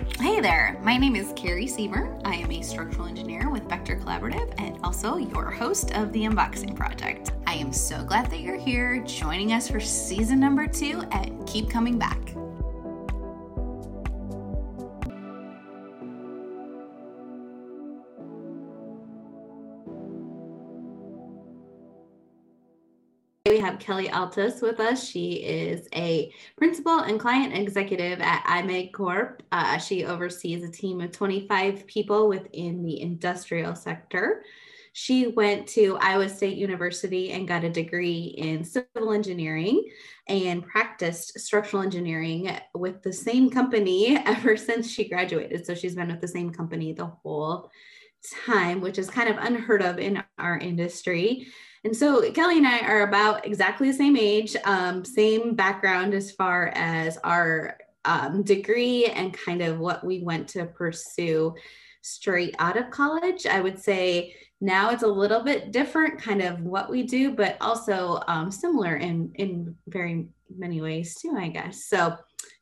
Hey there, my name is Carrie Sieber. I am a structural engineer with Vector Collaborative and also your host of the Unboxing Project. I am so glad that you're here joining us for season number two and keep coming back. Have Kelly Altes with us. She is a principal and client executive at IMEG Corp. Uh, she oversees a team of 25 people within the industrial sector. She went to Iowa State University and got a degree in civil engineering and practiced structural engineering with the same company ever since she graduated. So she's been with the same company the whole time, which is kind of unheard of in our industry. And so Kelly and I are about exactly the same age, um, same background as far as our um, degree and kind of what we went to pursue straight out of college. I would say now it's a little bit different, kind of what we do, but also um, similar in in very many ways too, I guess. So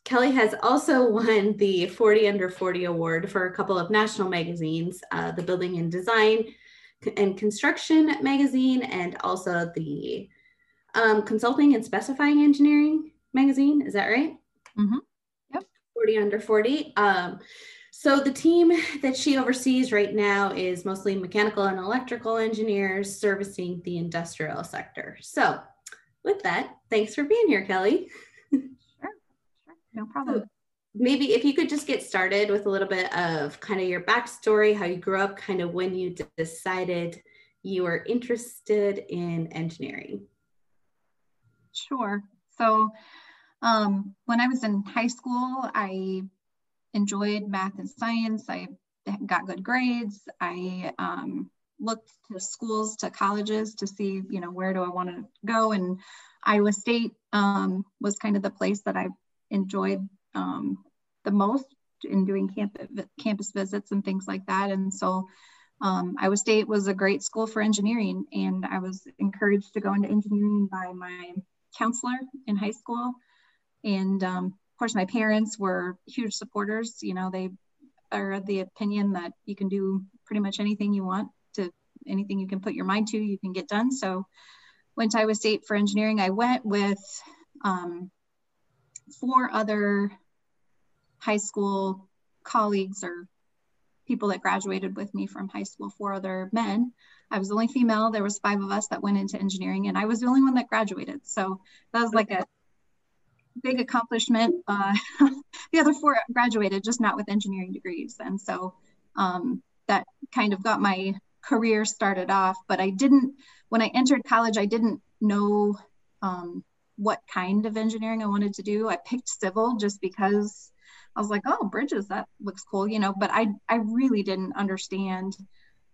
Kelly has also won the 40 Under 40 award for a couple of national magazines, uh, the Building and Design and Construction magazine, and also the um, Consulting and Specifying Engineering magazine. Is that right? Mm-hmm. Yep. 40 under 40. Um, so the team that she oversees right now is mostly mechanical and electrical engineers servicing the industrial sector. So with that, thanks for being here, Kelly. Sure, sure, no problem maybe if you could just get started with a little bit of kind of your backstory, how you grew up, kind of when you decided you were interested in engineering. Sure. So, um, when I was in high school, I enjoyed math and science. I got good grades. I um, looked to schools, to colleges to see, you know, where do I want to go. And Iowa State um, was kind of the place that I enjoyed um, the most in doing camp, campus visits and things like that. And so um, Iowa State was a great school for engineering, and I was encouraged to go into engineering by my counselor in high school. And um, of course, my parents were huge supporters. You know, they are of the opinion that you can do pretty much anything you want to anything you can put your mind to, you can get done. So, went to Iowa State for engineering. I went with um, four other high school colleagues or people that graduated with me from high school, four other men. I was the only female. There was five of us that went into engineering, and I was the only one that graduated. So that was like a big accomplishment. Uh, the other four graduated, just not with engineering degrees, and so um, that kind of got my career started off. But I didn't, when I entered college, I didn't know um, what kind of engineering I wanted to do. I picked civil just because I was like, oh, bridges, that looks cool, you know, but I, I really didn't understand.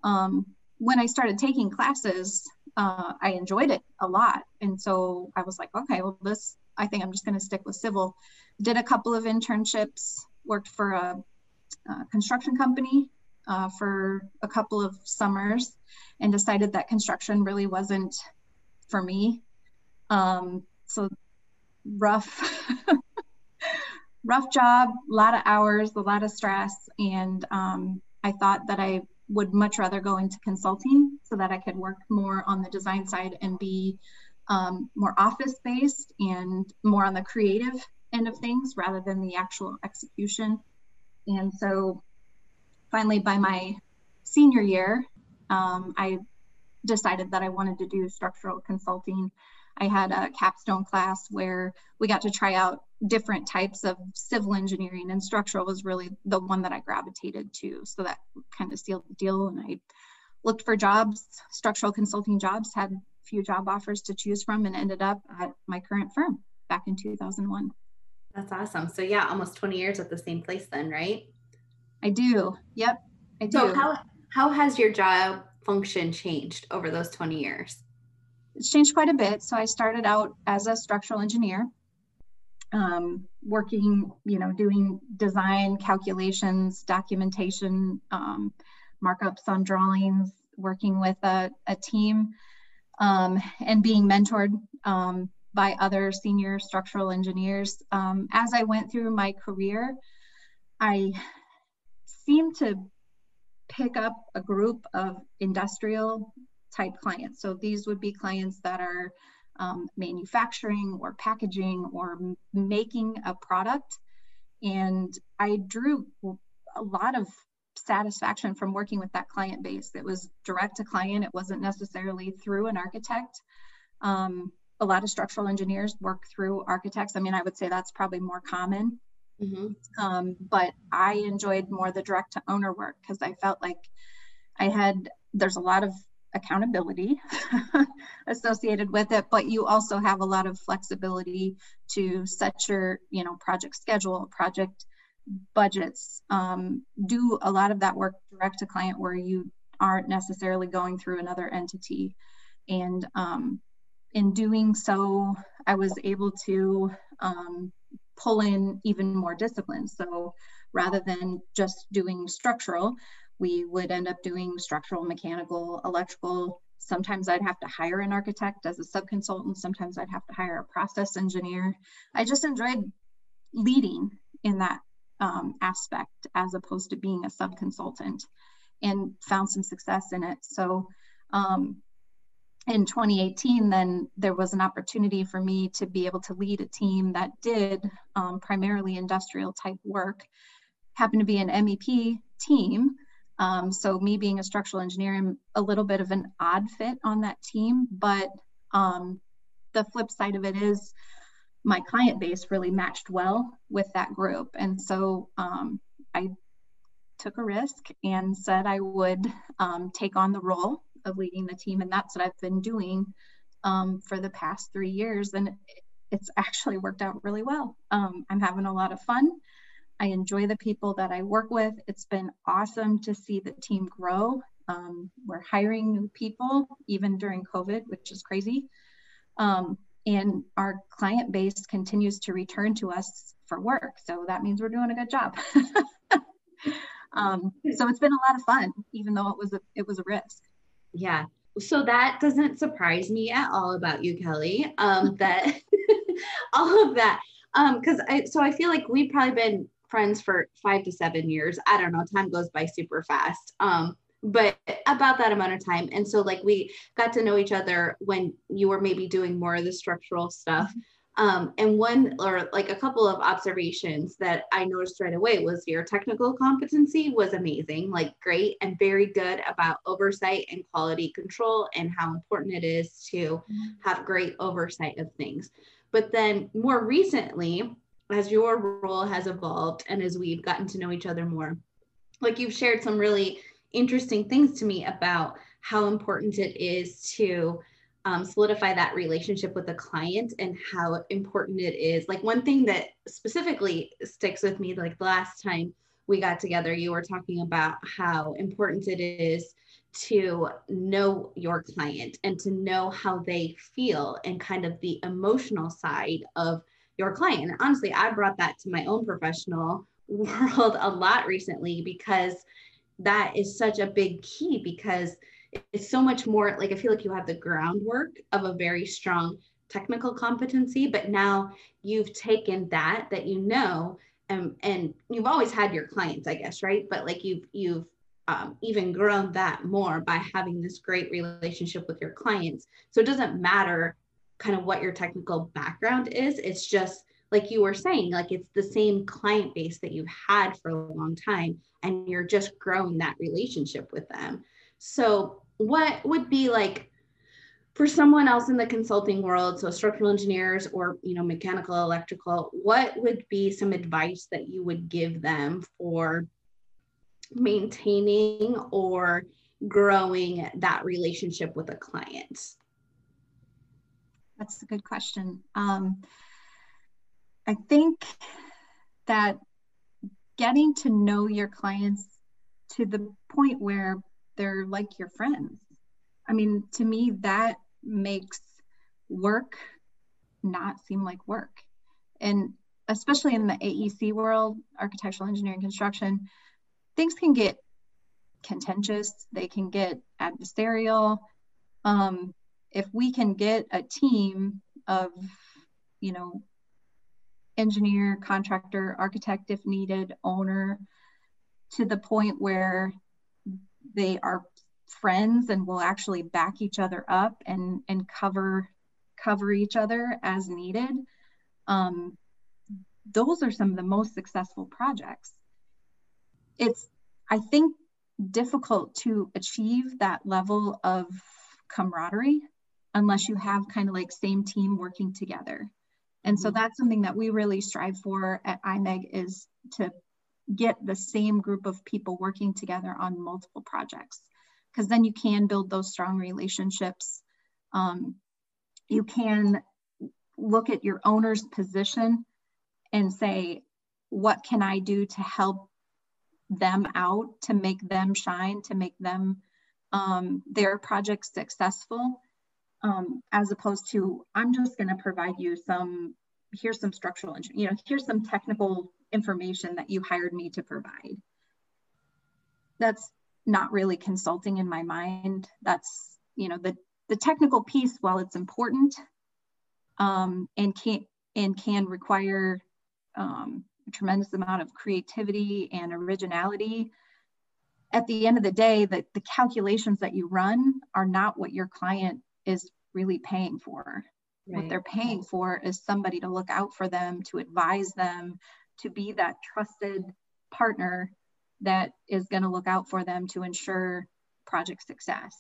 Um, when I started taking classes, uh, I enjoyed it a lot. And so I was like, okay, well, this, I think I'm just going to stick with civil. Did a couple of internships, worked for a, a construction company uh, for a couple of summers and decided that construction really wasn't for me. Um, so rough rough job, a lot of hours, a lot of stress. And um, I thought that I would much rather go into consulting so that I could work more on the design side and be um, more office based and more on the creative end of things rather than the actual execution. And so finally, by my senior year, um, I decided that I wanted to do structural consulting I had a capstone class where we got to try out different types of civil engineering, and structural was really the one that I gravitated to. So that kind of sealed the deal. And I looked for jobs, structural consulting jobs, had a few job offers to choose from, and ended up at my current firm back in 2001. That's awesome. So, yeah, almost 20 years at the same place, then, right? I do. Yep, I do. So, how, how has your job function changed over those 20 years? it's changed quite a bit. So I started out as a structural engineer, um, working, you know, doing design calculations, documentation, um, markups on drawings, working with a, a team, um, and being mentored um, by other senior structural engineers. Um, as I went through my career, I seemed to pick up a group of industrial type clients. So these would be clients that are um, manufacturing or packaging or making a product. And I drew a lot of satisfaction from working with that client base. It was direct to client, it wasn't necessarily through an architect. Um, a lot of structural engineers work through architects. I mean, I would say that's probably more common. Mm-hmm. Um, but I enjoyed more the direct to owner work because I felt like I had, there's a lot of accountability associated with it, but you also have a lot of flexibility to set your, you know, project schedule, project budgets, um, do a lot of that work direct to client where you aren't necessarily going through another entity. And um, in doing so, I was able to um, pull in even more disciplines. So rather than just doing structural, we would end up doing structural, mechanical, electrical. Sometimes I'd have to hire an architect as a subconsultant. Sometimes I'd have to hire a process engineer. I just enjoyed leading in that um, aspect as opposed to being a subconsultant and found some success in it. So um, in 2018, then there was an opportunity for me to be able to lead a team that did um, primarily industrial type work. Happened to be an MEP team. Um, so me being a structural engineer, I'm a little bit of an odd fit on that team, but um, the flip side of it is my client base really matched well with that group. And so um, I took a risk and said I would um, take on the role of leading the team. And that's what I've been doing um, for the past three years. And it's actually worked out really well. Um, I'm having a lot of fun. I enjoy the people that I work with. It's been awesome to see the team grow. Um, we're hiring new people even during COVID, which is crazy. Um, and our client base continues to return to us for work. So that means we're doing a good job. um, so it's been a lot of fun, even though it was a it was a risk. Yeah. So that doesn't surprise me at all about you, Kelly. Um, that all of that. Um, because I so I feel like we've probably been friends for five to seven years. I don't know. Time goes by super fast. Um, but about that amount of time. And so like we got to know each other when you were maybe doing more of the structural stuff. Mm-hmm. Um, and one or like a couple of observations that I noticed right away was your technical competency was amazing, like great and very good about oversight and quality control and how important it is to mm-hmm. have great oversight of things. But then more recently, as your role has evolved and as we've gotten to know each other more, like you've shared some really interesting things to me about how important it is to um, solidify that relationship with the client and how important it is. Like one thing that specifically sticks with me, like the last time we got together, you were talking about how important it is to know your client and to know how they feel and kind of the emotional side of your client. And honestly, I brought that to my own professional world a lot recently because that is such a big key because it's so much more like I feel like you have the groundwork of a very strong technical competency, but now you've taken that that you know and and you've always had your clients, I guess, right? But like you've you've um, even grown that more by having this great relationship with your clients. So it doesn't matter kind of what your technical background is. It's just like you were saying, like it's the same client base that you've had for a long time, and you're just growing that relationship with them. So what would be like for someone else in the consulting world so structural engineers or you know mechanical electrical what would be some advice that you would give them for maintaining or growing that relationship with a client that's a good question um, i think that getting to know your clients to the point where they're like your friends. I mean, to me, that makes work not seem like work. And especially in the AEC world, architectural engineering construction, things can get contentious, they can get adversarial. Um, if we can get a team of, you know, engineer, contractor, architect if needed, owner, to the point where they are friends and will actually back each other up and and cover cover each other as needed. Um, those are some of the most successful projects. It's, I think, difficult to achieve that level of camaraderie unless you have kind of like same team working together. And so mm-hmm. that's something that we really strive for at IMEG is to get the same group of people working together on multiple projects because then you can build those strong relationships. Um, you can look at your owner's position and say, what can I do to help them out, to make them shine, to make them um, their project successful, um, as opposed to I'm just going to provide you some. Here's some structural, you know, here's some technical information that you hired me to provide. That's not really consulting in my mind. That's you know the the technical piece, while it's important um, and can and can require um, a tremendous amount of creativity and originality. At the end of the day, the, the calculations that you run are not what your client is really paying for. Right. What they're paying for is somebody to look out for them, to advise them, to be that trusted partner that is going to look out for them to ensure project success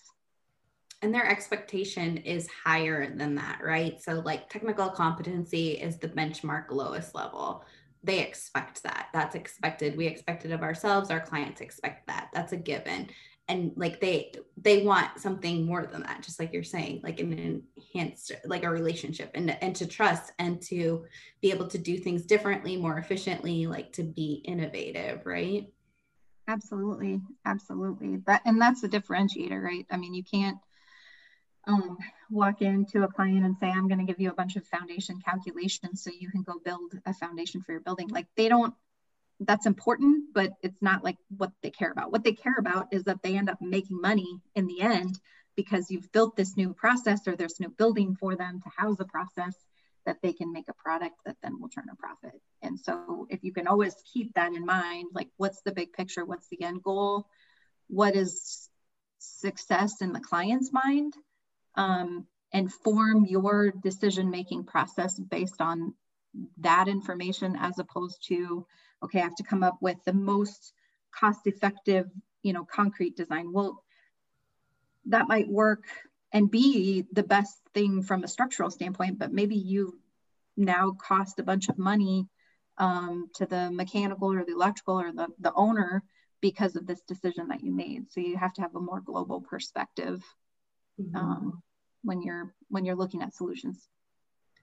and their expectation is higher than that, right? So, like technical competency is the benchmark lowest level. They expect that. That's expected. We expect it of ourselves. Our clients expect that. That's a given. And like they they want something more than that, just like you're saying, like an enhanced like a relationship and and to trust and to be able to do things differently, more efficiently, like to be innovative, right? Absolutely, absolutely. That and that's the differentiator, right? I mean, you can't um, walk into a client and say, I'm going to give you a bunch of foundation calculations so you can go build a foundation for your building. Like they don't, that's important, but it's not like what they care about. What they care about is that they end up making money in the end because you've built this new process or this new building for them to house a process that they can make a product that then will turn a profit. And so if you can always keep that in mind, like what's the big picture? What's the end goal? What is success in the client's mind? um, and form your decision making process based on that information as opposed to okay i have to come up with the most cost effective you know concrete design. Well that might work and be the best thing from a structural standpoint but maybe you now cost a bunch of money um, to the mechanical or the electrical or the, the owner because of this decision that you made. So you have to have a more global perspective mm-hmm. um, when you're when you're looking at solutions.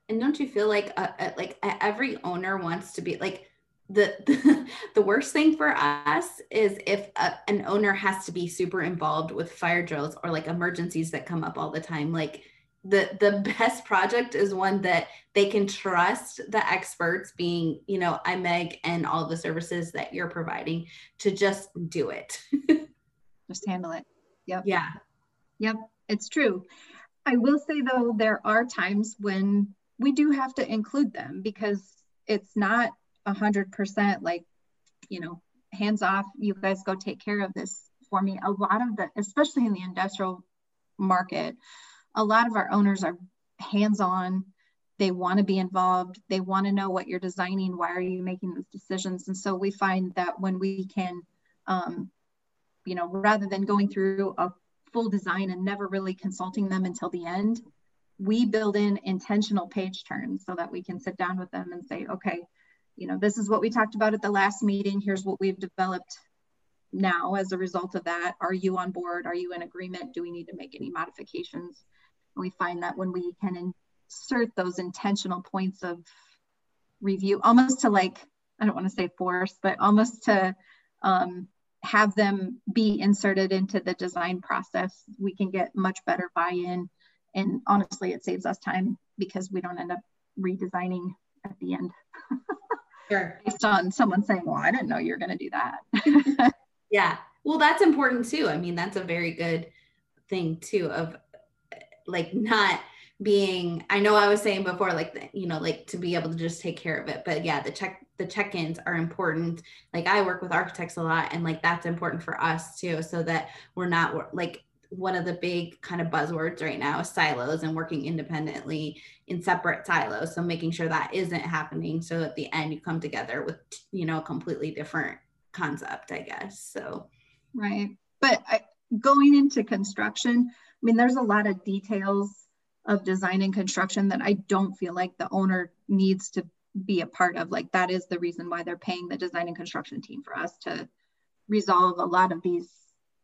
And don't you feel like uh, uh, like every owner wants to be like the, the, the worst thing for us is if a, an owner has to be super involved with fire drills or like emergencies that come up all the time. Like the the best project is one that they can trust the experts being you know imeg and all the services that you're providing to just do it. Just handle it. Yep. Yeah. Yep. It's true. I will say though, there are times when we do have to include them because it's not a hundred percent like, you know, hands off, you guys go take care of this for me. A lot of the, especially in the industrial market, a lot of our owners are hands-on. They want to be involved. They want to know what you're designing. Why are you making those decisions? And so we find that when we can, um, you know, rather than going through a full design and never really consulting them until the end, we build in intentional page turns so that we can sit down with them and say, okay, you know, this is what we talked about at the last meeting. Here's what we've developed now as a result of that. Are you on board? Are you in agreement? Do we need to make any modifications? And we find that when we can insert those intentional points of review, almost to like, I don't want to say force, but almost to um, have them be inserted into the design process, we can get much better buy-in. And honestly, it saves us time because we don't end up redesigning at the end. sure. Based on someone saying, well, I didn't know you were going to do that. yeah. Well, that's important too. I mean, that's a very good thing too of like not being i know i was saying before like you know like to be able to just take care of it but yeah the check the check-ins are important like i work with architects a lot and like that's important for us too so that we're not like one of the big kind of buzzwords right now is silos and working independently in separate silos. So making sure that isn't happening so at the end you come together with you know a completely different concept i guess. So right. But I, going into construction i mean there's a lot of details of design and construction that I don't feel like the owner needs to be a part of. Like that is the reason why they're paying the design and construction team for us to resolve a lot of these,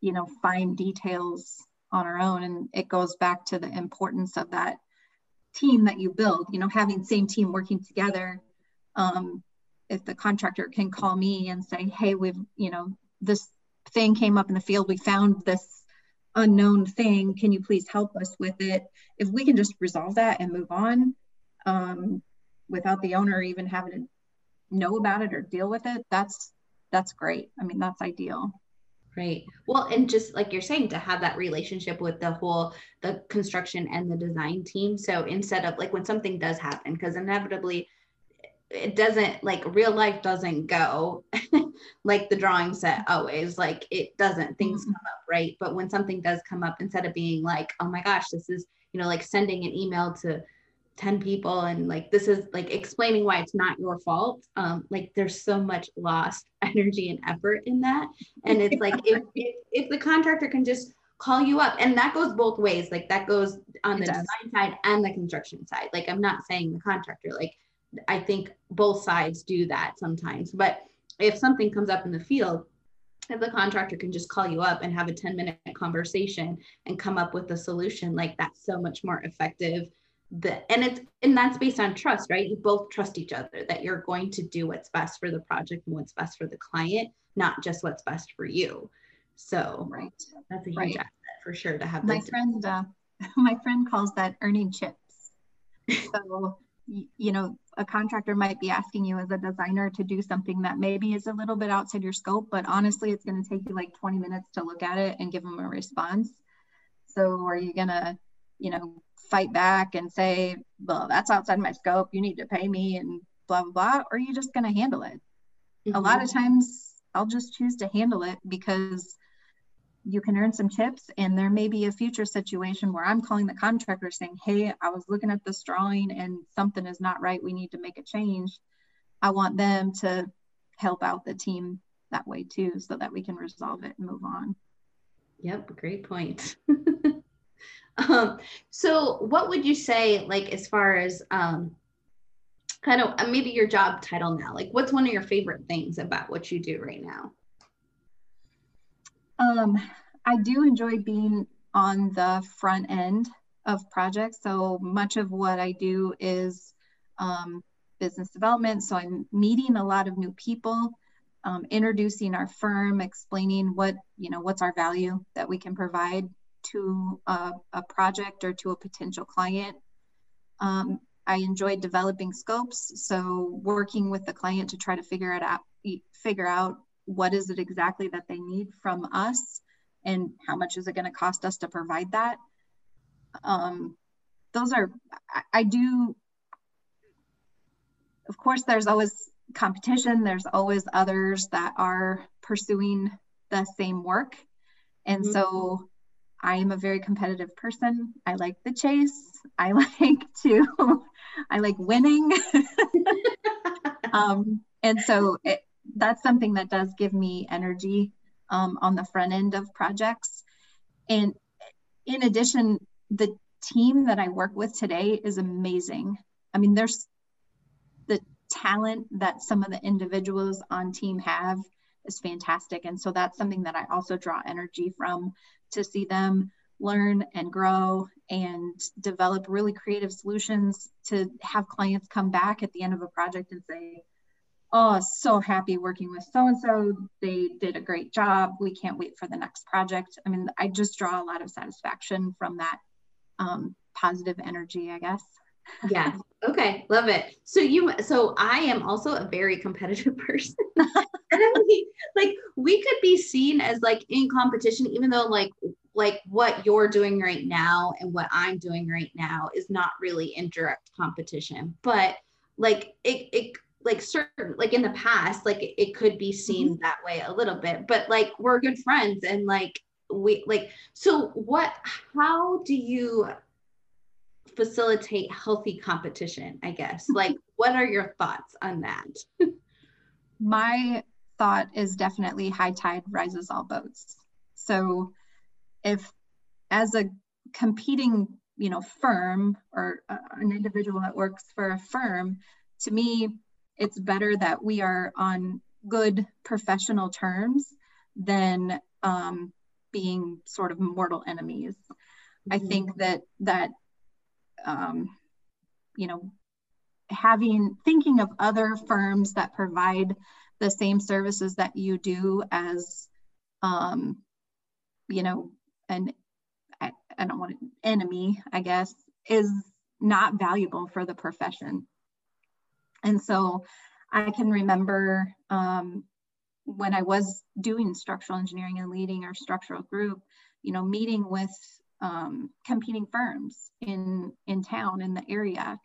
you know, fine details on our own. And it goes back to the importance of that team that you build, you know, having same team working together. Um, if the contractor can call me and say, hey, we've, you know, this thing came up in the field, we found this unknown thing. Can you please help us with it? If we can just resolve that and move on um, without the owner even having to know about it or deal with it, that's that's great. I mean, that's ideal. Right. Well, and just like you're saying, to have that relationship with the whole the construction and the design team. So instead of like when something does happen, because inevitably it doesn't like real life doesn't go like the drawing set always like it doesn't things mm-hmm. come up right but when something does come up instead of being like oh my gosh this is you know like sending an email to 10 people and like this is like explaining why it's not your fault um like there's so much lost energy and effort in that and it's like if, if, if the contractor can just call you up and that goes both ways like that goes on it the does. design side and the construction side like i'm not saying the contractor like I think both sides do that sometimes. But if something comes up in the field, if the contractor can just call you up and have a 10 minute conversation and come up with a solution, like that's so much more effective. The, and it's and that's based on trust, right? You both trust each other that you're going to do what's best for the project and what's best for the client, not just what's best for you. So right, that's a huge right. asset for sure to have. My friend, uh, my friend calls that earning chips. So you know, a contractor might be asking you as a designer to do something that maybe is a little bit outside your scope, but honestly, it's going to take you like 20 minutes to look at it and give them a response. So are you going to, you know, fight back and say, well, that's outside my scope. You need to pay me and blah, blah, blah. Or are you just going to handle it? Mm-hmm. A lot of mm-hmm. times I'll just choose to handle it because you can earn some tips and there may be a future situation where i'm calling the contractor saying hey i was looking at this drawing and something is not right we need to make a change i want them to help out the team that way too so that we can resolve it and move on yep great point um, so what would you say like as far as um, kind of uh, maybe your job title now like what's one of your favorite things about what you do right now um, I do enjoy being on the front end of projects. So much of what I do is um, business development. So I'm meeting a lot of new people, um, introducing our firm, explaining what, you know, what's our value that we can provide to a, a project or to a potential client. Um, I enjoy developing scopes. So working with the client to try to figure it out, figure out what is it exactly that they need from us and how much is it going to cost us to provide that um, those are I, I do of course there's always competition there's always others that are pursuing the same work and mm-hmm. so i am a very competitive person i like the chase i like to i like winning um, and so it, that's something that does give me energy um, on the front end of projects. And in addition, the team that I work with today is amazing. I mean, there's the talent that some of the individuals on team have is fantastic. And so that's something that I also draw energy from to see them learn and grow and develop really creative solutions to have clients come back at the end of a project and say, oh, so happy working with so and so. They did a great job. We can't wait for the next project. I mean, I just draw a lot of satisfaction from that um, positive energy, I guess. yeah. Okay. Love it. So you, so I am also a very competitive person. and I mean, like we could be seen as like in competition, even though like like what you're doing right now and what I'm doing right now is not really in direct competition, but like it, it like certain like in the past like it, it could be seen mm-hmm. that way a little bit but like we're good friends and like we like so what how do you facilitate healthy competition i guess like what are your thoughts on that my thought is definitely high tide rises all boats so if as a competing you know firm or uh, an individual that works for a firm to me it's better that we are on good professional terms than um, being sort of mortal enemies. Mm-hmm. I think that that um, you know having thinking of other firms that provide the same services that you do as um, you know an I, I don't want an enemy I guess is not valuable for the profession. And so I can remember um, when I was doing structural engineering and leading our structural group, you know, meeting with um, competing firms in in town in the area,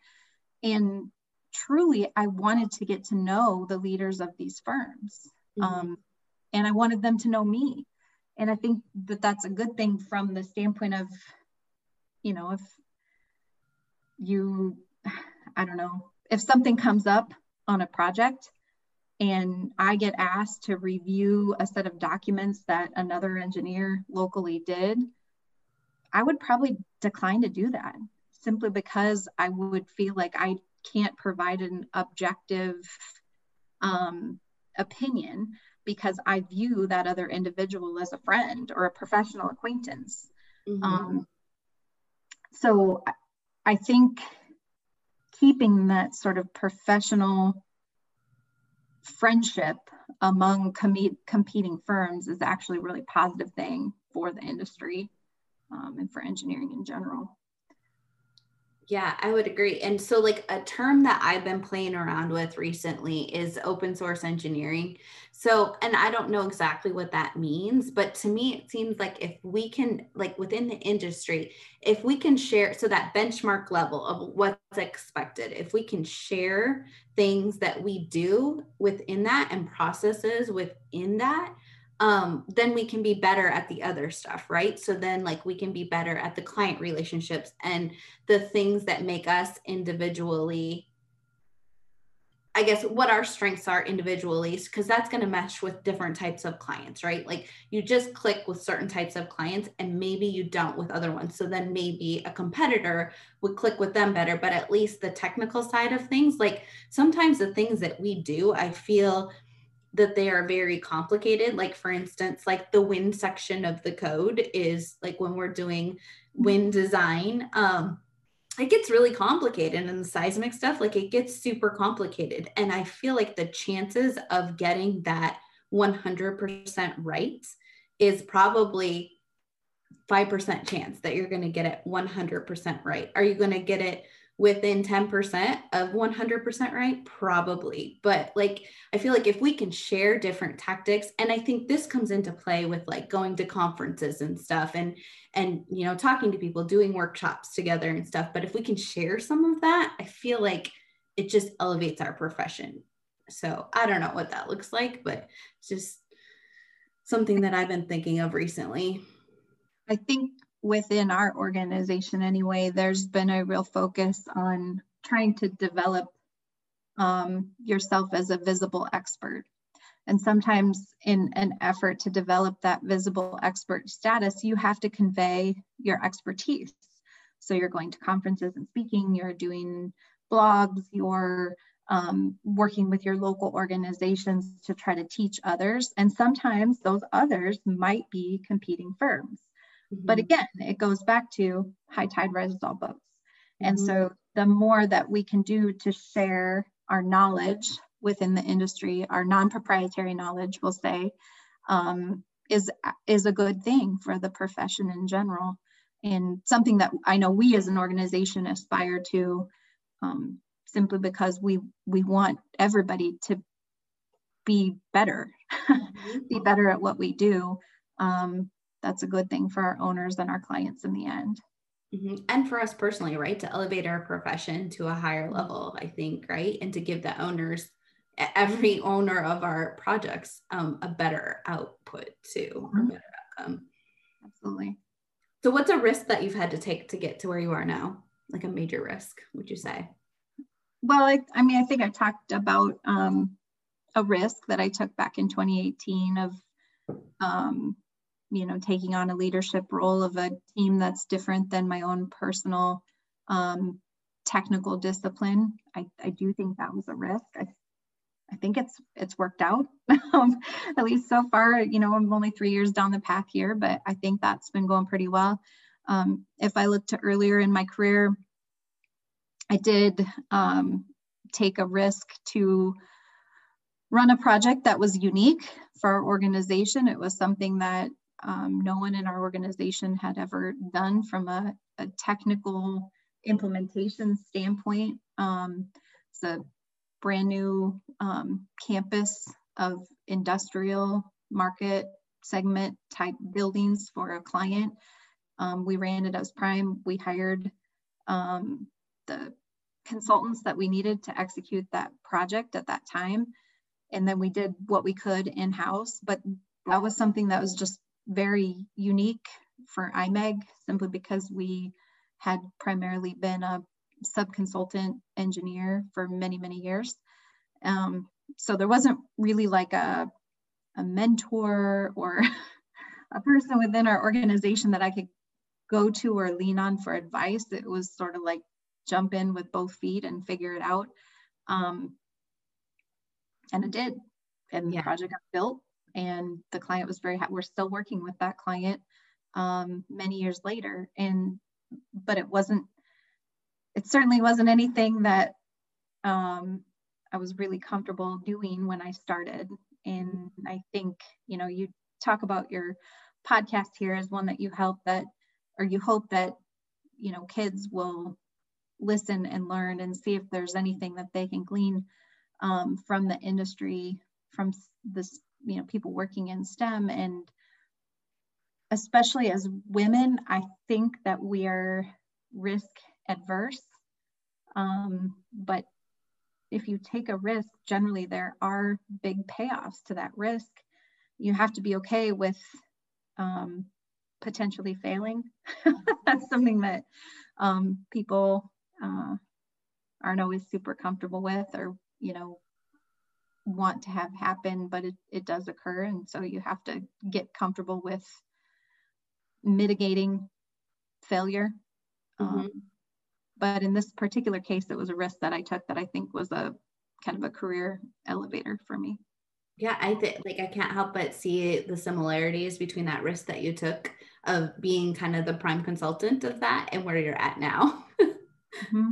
and truly, I wanted to get to know the leaders of these firms, mm-hmm. um, and I wanted them to know me, and I think that that's a good thing from the standpoint of, you know, if you, I don't know, if something comes up on a project and I get asked to review a set of documents that another engineer locally did, I would probably decline to do that simply because I would feel like I can't provide an objective um, opinion because I view that other individual as a friend or a professional acquaintance. Mm-hmm. Um, so I think keeping that sort of professional friendship among com- competing firms is actually a really positive thing for the industry um, and for engineering in general. Yeah, I would agree. And so, like, a term that I've been playing around with recently is open source engineering. So, and I don't know exactly what that means, but to me, it seems like if we can, like, within the industry, if we can share, so that benchmark level of what's expected, if we can share things that we do within that and processes within that, um, then we can be better at the other stuff, right? So then, like, we can be better at the client relationships and the things that make us individually, I guess, what our strengths are individually, because that's going to mesh with different types of clients, right? Like, you just click with certain types of clients and maybe you don't with other ones. So then maybe a competitor would click with them better, but at least the technical side of things, like, sometimes the things that we do, I feel that they are very complicated. Like, for instance, like the wind section of the code is like when we're doing wind design, um, it gets really complicated and the seismic stuff, like it gets super complicated. And I feel like the chances of getting that 100% right is probably 5% chance that you're going to get it 100% right. Are you going to get it within 10% of 100% right? Probably. But like i feel like if we can share different tactics and i think this comes into play with like going to conferences and stuff and and you know talking to people doing workshops together and stuff but if we can share some of that i feel like it just elevates our profession. So i don't know what that looks like but it's just something that i've been thinking of recently. I think within our organization anyway, there's been a real focus on trying to develop um, yourself as a visible expert. And sometimes, in an effort to develop that visible expert status, you have to convey your expertise. So, you're going to conferences and speaking, you're doing blogs, you're um, working with your local organizations to try to teach others. And sometimes those others might be competing firms. Mm-hmm. But again, it goes back to high tide rises all boats. Mm-hmm. And so the more that we can do to share our knowledge within the industry, our non-proprietary knowledge, we'll say, um, is is a good thing for the profession in general, and something that I know we as an organization aspire to, um, simply because we we want everybody to be better, mm-hmm. be better at what we do, um, that's a good thing for our owners and our clients in the end. Mm-hmm. And for us personally, right, to elevate our profession to a higher level, I think, right, and to give the owners, every owner of our projects, um, a better output too, mm-hmm. or better outcome. Absolutely. So, what's a risk that you've had to take to get to where you are now? Like a major risk, would you say? Well, I, I mean, I think I talked about um, a risk that I took back in 2018 of, um, you know, taking on a leadership role of a team that's different than my own personal um, technical discipline. I, I do think that was a risk. I, I think it's it's worked out um, at least so far. You know, I'm only three years down the path here, but I think that's been going pretty well. Um, if I look to earlier in my career, I did um, take a risk to run a project that was unique for our organization. It was something that um, no one in our organization had ever done from a, a technical implementation standpoint. Um, it's a brand new um, campus of industrial market segment type buildings for a client. Um, we ran it as prime. We hired um, the consultants that we needed to execute that project at that time and then we did what we could in-house but that was something that was just very unique for imeg simply because we had primarily been a sub-consultant engineer for many many years. Um, so there wasn't really like a, a mentor or a person within our organization that i could go to or lean on for advice. It was sort of like jump in with both feet and figure it out. Um, and it did. And yeah. the project got built and the client was very happy we're still working with that client um, many years later. And but it wasn't it certainly wasn't anything that um, i was really comfortable doing when i started. And i think you know you talk about your podcast here as one that you help that or you hope that you know kids will listen and learn and see if there's anything that they can glean um, from the industry, from this, you know, people working in STEM. And especially as women, I think that we are risk adverse. Um, but if you take a risk, generally there are big payoffs to that risk. You have to be okay with um, potentially failing. That's something that um, people uh, aren't always super comfortable with or you know want to have happen but it, it does occur and so you have to get comfortable with mitigating failure mm-hmm. um, but in this particular case it was a risk that i took that i think was a kind of a career elevator for me yeah i think like i can't help but see the similarities between that risk that you took of being kind of the prime consultant of that and where you're at now mm-hmm.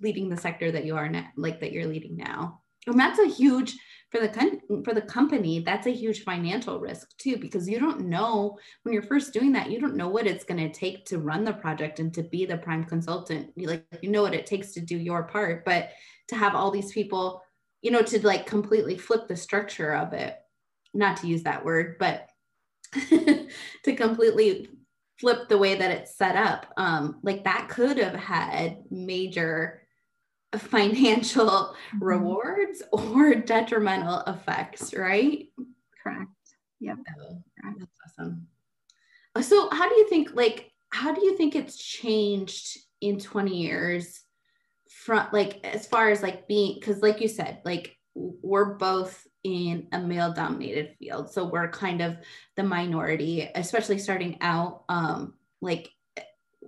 leading the sector that you are now, like that you're leading now. And that's a huge for the for the company. That's a huge financial risk too, because you don't know when you're first doing that. You don't know what it's going to take to run the project and to be the prime consultant. You like you know what it takes to do your part, but to have all these people, you know, to like completely flip the structure of it. Not to use that word, but to completely flip the way that it's set up um, like that could have had major financial mm-hmm. rewards or detrimental effects right? Correct. Yep. Oh, that's awesome. So how do you think like how do you think it's changed in 20 years from like as far as like being because like you said like we're both in a male dominated field so we're kind of the minority especially starting out um like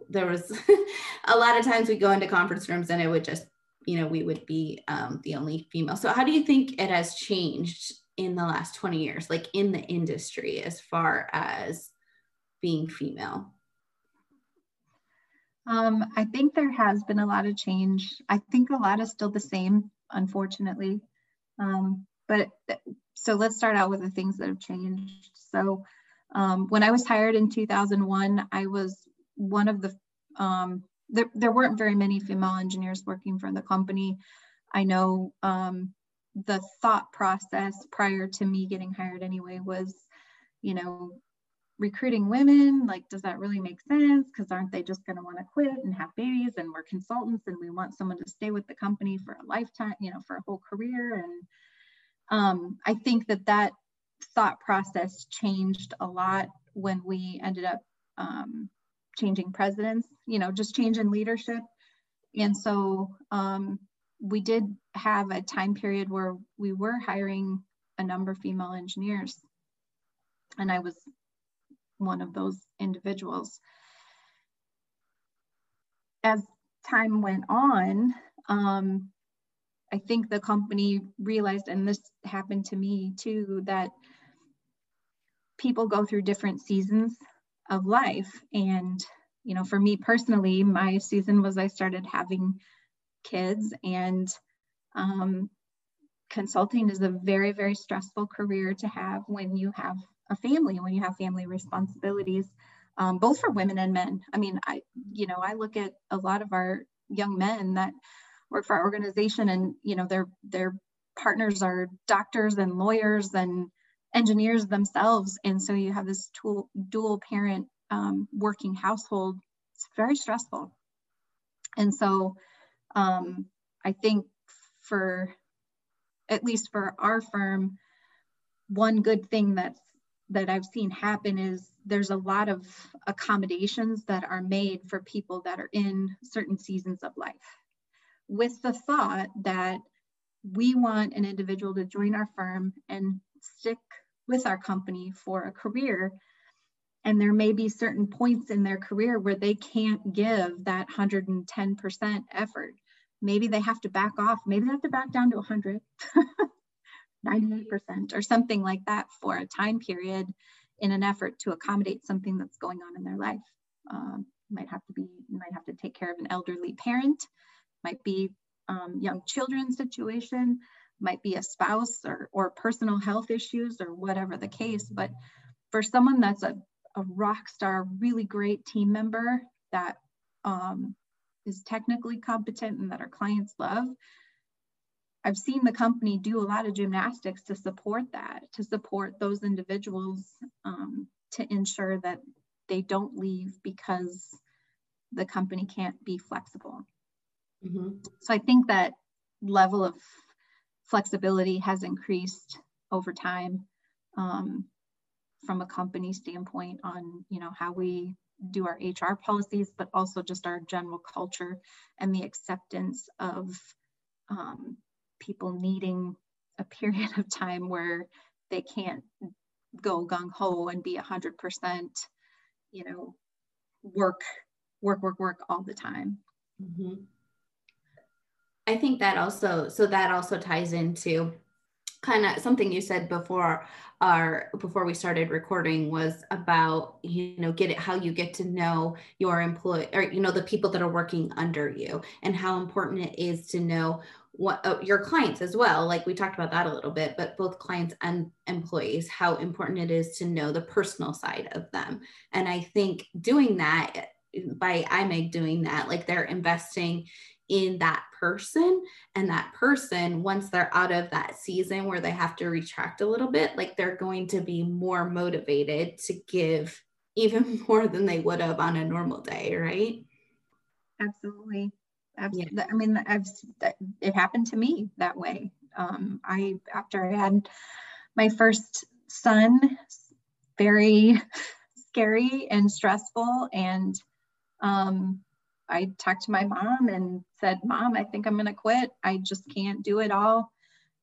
there was a lot of times we go into conference rooms and it would just you know we would be um, the only female. So how do you think it has changed in the last 20 years like in the industry as far as being female? Um, i think there has been a lot of change. I think a lot is still the same unfortunately. Um, but so let's start out with the things that have changed. So um, when I was hired in 2001, I was one of the, um, there, there weren't very many female engineers working for the company. I know um, the thought process prior to me getting hired anyway was, you know, recruiting women like does that really make sense because aren't they just going to want to quit and have babies and we're consultants and we want someone to stay with the company for a lifetime you know for a whole career and um, i think that that thought process changed a lot when we ended up um, changing presidents you know just change in leadership and so um, we did have a time period where we were hiring a number of female engineers and i was one of those individuals. As time went on, um, I think the company realized, and this happened to me too, that people go through different seasons of life. And, you know, for me personally, my season was I started having kids and um, consulting is a very, very stressful career to have when you have a family when you have family responsibilities um, both for women and men i mean i you know i look at a lot of our young men that work for our organization and you know their their partners are doctors and lawyers and engineers themselves. And so you have this tool, dual parent um, working household. It's very stressful. And so um, i think for at least for our firm one good thing that's that I've seen happen is there's a lot of accommodations that are made for people that are in certain seasons of life with the thought that we want an individual to join our firm and stick with our company for a career. And there may be certain points in their career where they can't give that 110% effort. Maybe they have to back off. Maybe they have to back down to 100 98% or something like that for a time period in an effort to accommodate something that's going on in their life. Um, might have to be, might have to take care of an elderly parent, might be um, young children situation, might be a spouse or, or personal health issues or whatever the case. But for someone that's a, a rock star, really great team member that um, is technically competent and that our clients love, I've seen the company do a lot of gymnastics to support that, to support those individuals um, to ensure that they don't leave because the company can't be flexible. Mm-hmm. So I think that level of flexibility has increased over time um, from a company standpoint on you know how we do our HR policies, but also just our general culture and the acceptance of um, people needing a period of time where they can't go gung ho and be 100%, you know, work, work, work, work all the time. Mm-hmm. I think that also, so that also ties into kind of something you said before our before we started recording was about you know get it how you get to know your employee or you know the people that are working under you and how important it is to know what uh, your clients as well. Like we talked about that a little bit but both clients and employees how important it is to know the personal side of them. And i think doing that by imeg doing that like they're investing in that person and that person once they're out of that season where they have to retract a little bit like they're going to be more motivated to give even more than they would have on a normal day right absolutely Absolutely. Yeah. I mean, I've it happened to me that way. Um, I after I had my first son, very scary and stressful, and um, I talked to my mom and said, "Mom, I think I'm going to quit. I just can't do it all.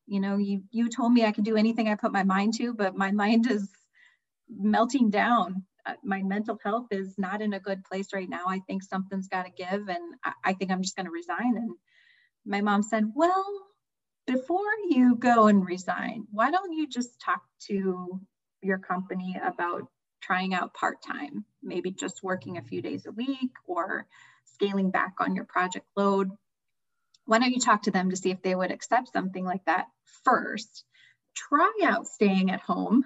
You know, you you told me I could do anything I put my mind to, but my mind is melting down uh, my mental health is not in a good place right now. I think something's got to give, and I, I think I'm just going to resign. And my mom said, Well, before you go and resign, why don't you just talk to your company about trying out part time, maybe just working a few days a week or scaling back on your project load? Why don't you talk to them to see if they would accept something like that first? Try out staying at home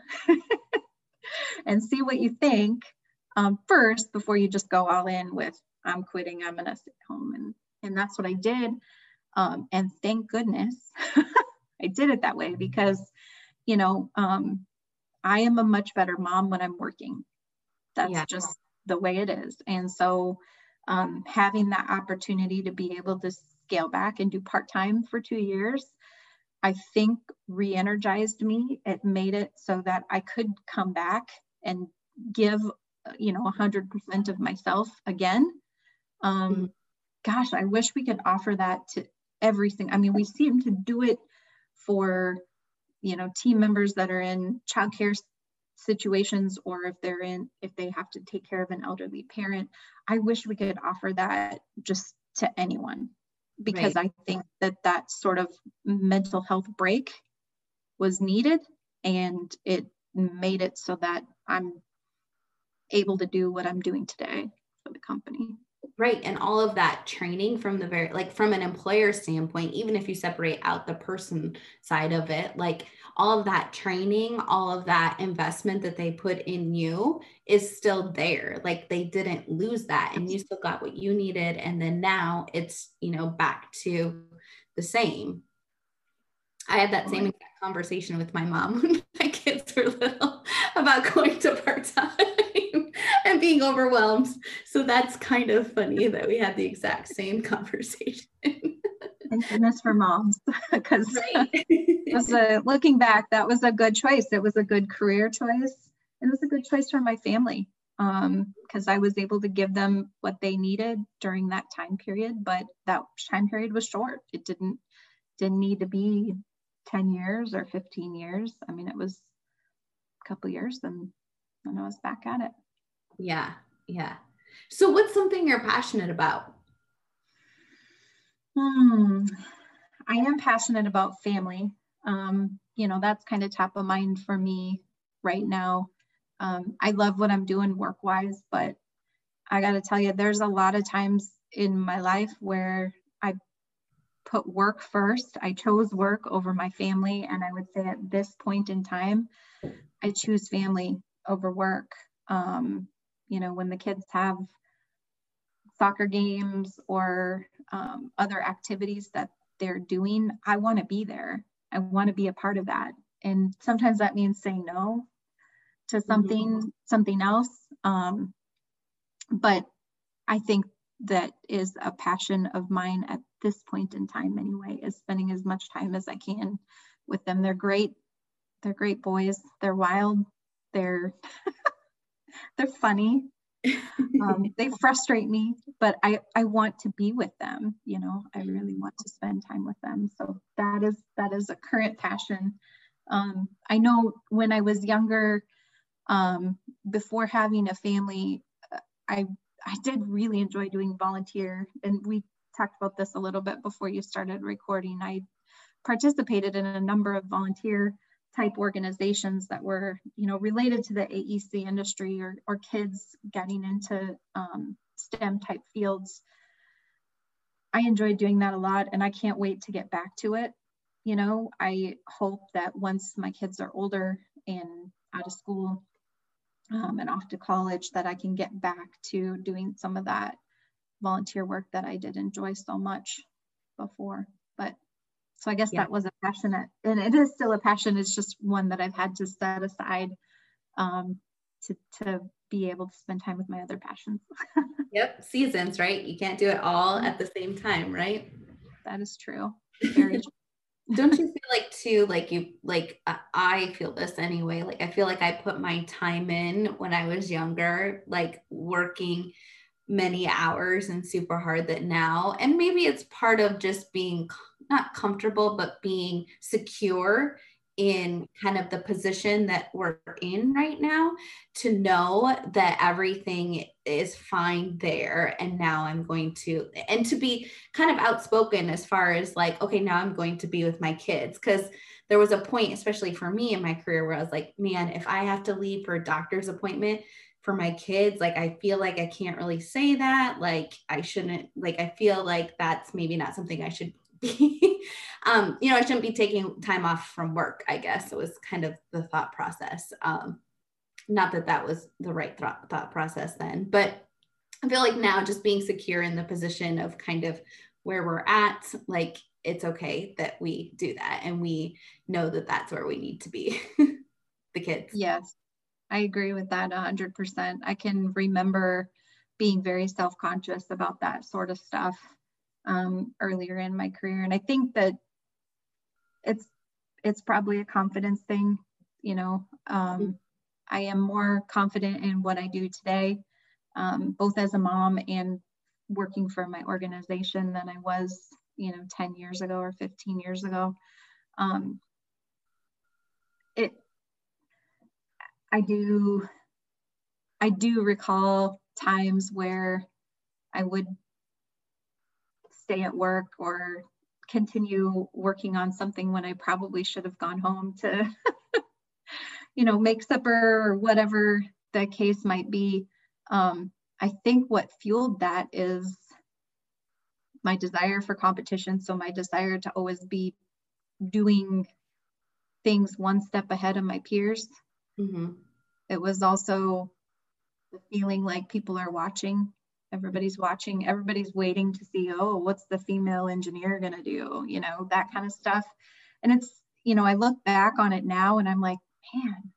and see what you think um, first before you just go all in with I'm quitting, I'm gonna stay home. And, and that's what I did. Um, and thank goodness I did it that way because, you know, um, I am a much better mom when I'm working. That's yeah. just the way it is. And so um, having that opportunity to be able to scale back and do part time for two years, I think re energized me. It made it so that I could come back and give, you know, 100% of myself again. Um, mm-hmm. Gosh, I wish we could offer that to everything. I mean, we seem to do it for, you know, team members that are in childcare situations or if they're in if they have to take care of an elderly parent i wish we could offer that just to anyone. Because right. i think that that sort of mental health break was needed and it made it so that i'm able to do what i'm doing today for the company. Right. And all of that training from the very like from an employer standpoint even if you separate out the person side of it like all of that training, all of that investment that they put in you is still there. Like they didn't lose that and you still got what you needed. And then now it's, you know, back to the same. I had that same exact conversation with my mom when my kids were little about going to part time and being overwhelmed. So that's kind of funny that we had the exact same conversation. Thank goodness for moms, because right. was a looking back, that was a good choice. It was a good career choice. It was a good choice for my family because um, I was able to give them what they needed during that time period. But that time period was short. It didn't didn't need to be 10 years or 15 years. I mean, it was a couple years and then I was back at it. Yeah, yeah. So what's something you're passionate about? Hmm. I am passionate about family. Um, you know, that's kind of top of mind for me right now. Um, I love what I'm doing work wise, but I got to tell you, there's a lot of times in my life where I put work first. I chose work over my family. And I would say at this point in time, I choose family over work. Um, you know, when the kids have soccer games or um, other activities that they're doing, I want to be there. I want to be a part of that. And sometimes that means saying no to something, mm-hmm. something else. Um, but I think that is a passion of mine at this point in time anyway, is spending as much time as I can with them. They're great. They're great boys. They're wild. They're they're funny um, they frustrate me but i i want to be with them you know i really want to spend time with them. So that is that is a current passion. Um, i know when i was younger um, before having a family uh, i i did really enjoy doing volunteer and we talked about this a little bit before you started recording. I participated in a number of volunteer type organizations that were you know related to the AEC industry or, or kids getting into um, STEM type fields. I enjoyed doing that a lot and I can't wait to get back to it. You know, I hope that once my kids are older and out of school um, and off to college that I can get back to doing some of that volunteer work that I did enjoy so much before. But so I guess yeah. that was a passionate, and it is still a passion. It's just one that I've had to set aside um, to to be able to spend time with my other passions. yep, seasons, right? You can't do it all at the same time, right? That is true. Very true. Don't you feel like too, like you, like uh, I feel this anyway. Like I feel like I put my time in when I was younger, like working many hours and super hard that now, and maybe it's part of just being not comfortable, but being secure in kind of the position that we're in right now to know that everything is fine there. And now i'm going to and to be kind of outspoken as far as like okay now i'm going to be with my kids. Because there was a point especially for me in my career where i was like man if i have to leave for a doctor's appointment for my kids like i feel like i can't really say that. Like i shouldn't like i feel like that's maybe not something i should um, you know, I shouldn't be taking time off from work, I guess. It was kind of the thought process. Um, not that that was the right thought, thought process then, but I feel like now just being secure in the position of kind of where we're at, like it's okay that we do that and we know that that's where we need to be, the kids. Yes. I agree with that 100%. I can remember being very self-conscious about that sort of stuff um, earlier in my career. And I think that it's it's probably a confidence thing. You know, um, mm-hmm. I am more confident in what I do today, um, both as a mom and working for my organization than I was, you know, 10 years ago or 15 years ago. Um, it, I do, I do recall times where I would stay at work or continue working on something when I probably should have gone home to, you know, make supper or whatever the case might be. Um, I think what fueled that is my desire for competition. So my desire to always be doing things one step ahead of my peers. Mm-hmm. It was also the feeling like people are watching everybody's watching everybody's waiting to see oh what's the female engineer going to do? You know that kind of stuff. And it's you know i look back on it now and i'm like man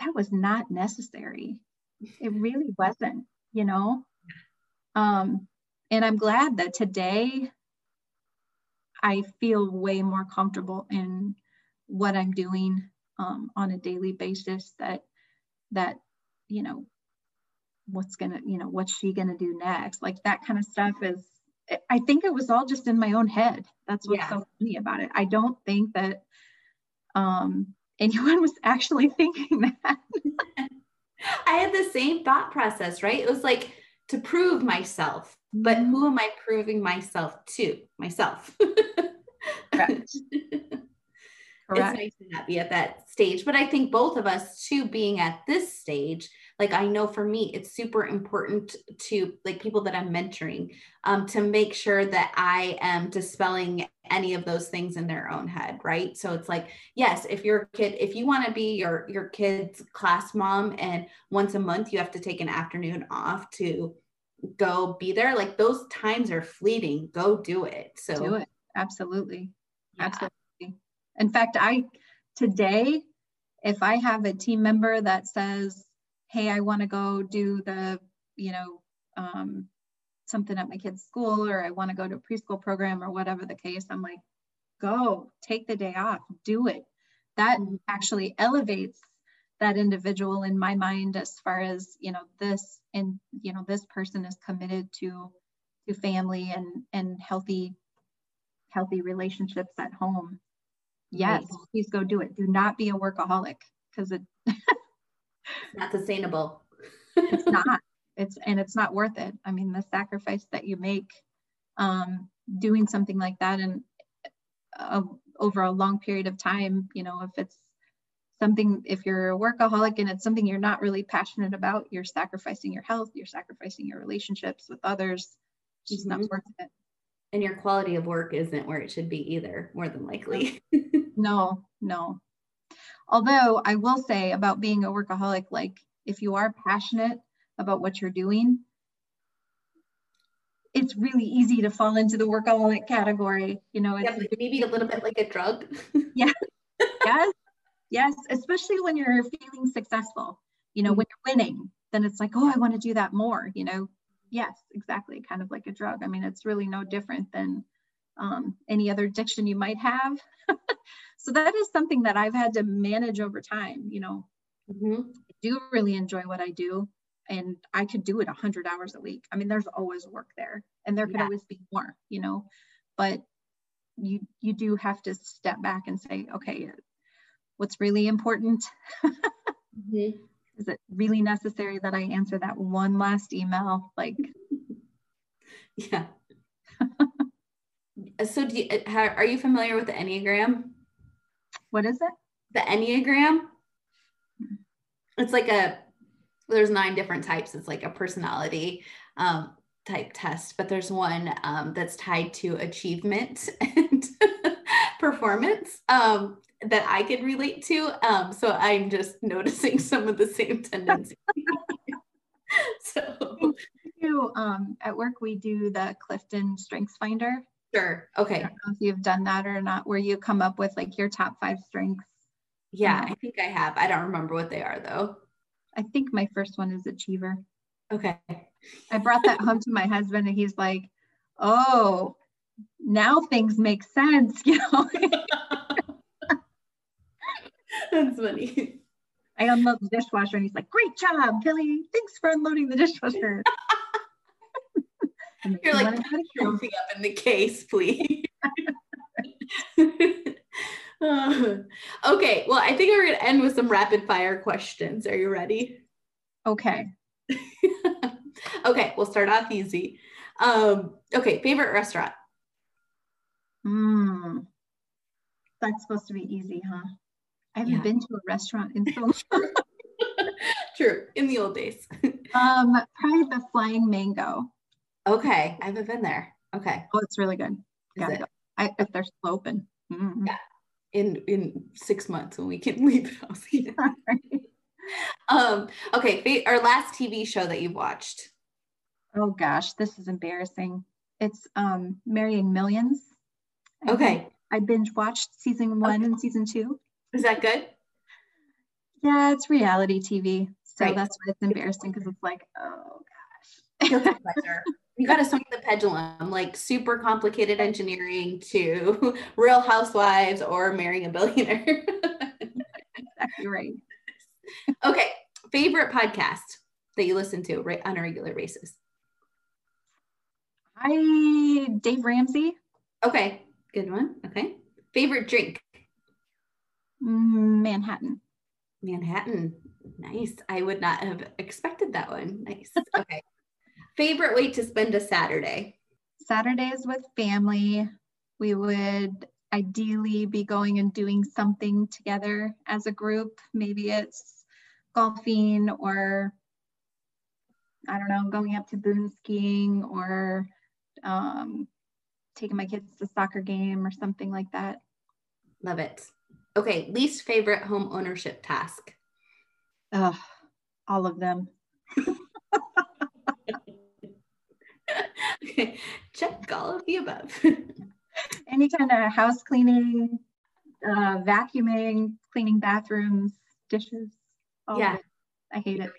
that was not necessary. It really wasn't you know? Um and i'm glad that today i feel way more comfortable in what i'm doing um, on a daily basis that that you know what's gonna you know what's she gonna do next like that kind of stuff is i think it was all just in my own head that's what's yeah. so funny about it i don't think that um anyone was actually thinking that i had the same thought process right it was like to prove myself but mm-hmm. who am i proving myself to myself Correct. Correct. It's nice to not be at that stage. But I think both of us, too, being at this stage, like i know for me it's super important to like people that i'm mentoring um, to make sure that i am dispelling any of those things in their own head right? So it's like yes if your kid if you want to be your your kid's class mom and once a month you have to take an afternoon off to go be there like those times are fleeting. Go do it. So do it. Absolutely. Yeah. absolutely. In fact i today if i have a team member that says hey, I want to go do the, you know, um, something at my kid's school or I want to go to a preschool program or whatever the case, I'm like, go take the day off, do it. That mm-hmm. actually elevates that individual in my mind as far as, you know, this and, you know, this person is committed to to family and and healthy healthy relationships at home. Yes, please go do it. Do not be a workaholic because it not sustainable. it's not. It's and it's not worth it. I mean, the sacrifice that you make um, doing something like that and uh, over a long period of time, you know, if it's something, if you're a workaholic and it's something you're not really passionate about, you're sacrificing your health, you're sacrificing your relationships with others. It's just mm-hmm. not worth it. And your quality of work isn't where it should be either, more than likely. no, no, Although I will say about being a workaholic, like if you are passionate about what you're doing, it's really easy to fall into the workaholic category. You know, it's yeah, maybe a little bit like a drug. yeah. yes. Yes. Especially when you're feeling successful. You know, mm-hmm. when you're winning, then it's like, oh, I want to do that more. You know, yes, exactly. Kind of like a drug. I mean, it's really no different than um, any other addiction you might have. so that is something that I've had to manage over time. You know, mm-hmm. I do really enjoy what I do, and I could do it 100 hours a week. I mean, there's always work there, and there could yeah. always be more. You know, but you you do have to step back and say, okay, what's really important? mm-hmm. Is it really necessary that I answer that one last email? Like, yeah. so do you, uh, how, are you familiar with the Enneagram? What is it? The Enneagram. It's like a, there's nine different types. It's like a personality um, type test, but there's one um, that's tied to achievement and performance um, that I could relate to. Um, so I'm just noticing some of the same tendencies. so um, at work we do the Clifton Strengths Finder. Sure. Okay. I don't know if you've done that or not, where you come up with like your top five strengths. Yeah, I think I have. I don't remember what they are though. I think my first one is Achiever. Okay. I brought that home to my husband and he's like, oh, now things make sense, you know. That's funny. I unload the dishwasher and he's like, great job, Kelly. Thanks for unloading the dishwasher. You're like, put the trophy up in the case, please. uh, okay, well, I think we're going to end with some rapid fire questions. Are you ready? Okay. okay, we'll start off easy. Um, okay, favorite restaurant? Mm, that's supposed to be easy, huh? I haven't yeah. been to a restaurant in so long. True, in the old days. um, probably the Flying Mango. Okay, I haven't been there. Okay. Oh, it's really good. Gotta go. I, if they're still open. Mm-hmm. Yeah. In in six months when we can leave um. Okay. Our last TV show that you've watched. Oh gosh, this is embarrassing. It's um Marrying Millions. okay. I binge watched season one okay. and season two. Is that good? Yeah, it's reality TV. So right. that's why it's embarrassing because it's like, oh gosh. you got to swing the pendulum, like super complicated engineering to real housewives or marrying a billionaire. exactly right. Okay. Favorite podcast that you listen to right on a regular basis? Hi, Dave Ramsey. Okay. Good one. Okay. Favorite drink? Manhattan. Manhattan. Nice. I would not have expected that one. Nice. Okay. Favorite way to spend a Saturday? Saturdays with family. We would ideally be going and doing something together as a group. Maybe it's golfing or I don't know, going up to boon skiing or um, taking my kids to soccer game or something like that. Love it. Okay, least favorite home ownership task. Uh, all of them. okay, check all of the above. Any kind of house cleaning, uh, vacuuming, cleaning bathrooms, dishes. yeah, I hate it.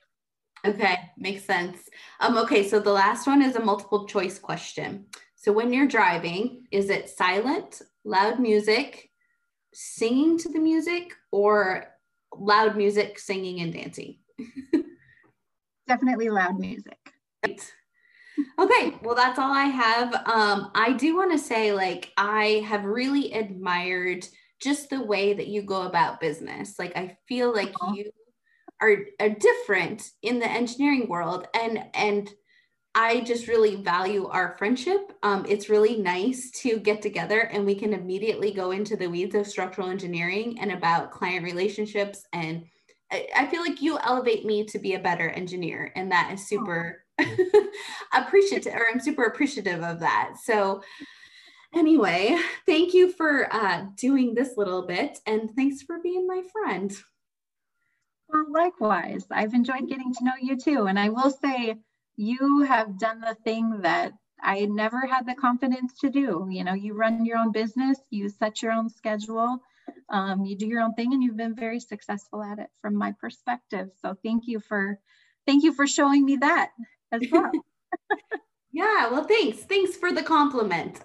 Okay, makes sense. Um, okay, so the last one is a multiple choice question. So when you're driving, is it silent, loud music, singing to the music or loud music, singing and dancing? Definitely loud music. Right. Okay, well, that's all I have. Um, I do want to say, like, I have really admired just the way that you go about business. Like, I feel like uh-huh. you are, are different in the engineering world, and and I just really value our friendship. Um, it's really nice to get together and we can immediately go into the weeds of structural engineering and about client relationships. And I, I feel like you elevate me to be a better engineer, and that is super appreciative, or I'm super appreciative of that. So, anyway, thank you for uh, doing this little bit, and thanks for being my friend. Well, likewise, I've enjoyed getting to know you too. And I will say, you have done the thing that I never had the confidence to do. You know, you run your own business, you set your own schedule, um, you do your own thing, and you've been very successful at it from my perspective. So thank you for thank you for showing me that as well. yeah, well, thanks. Thanks for the compliment.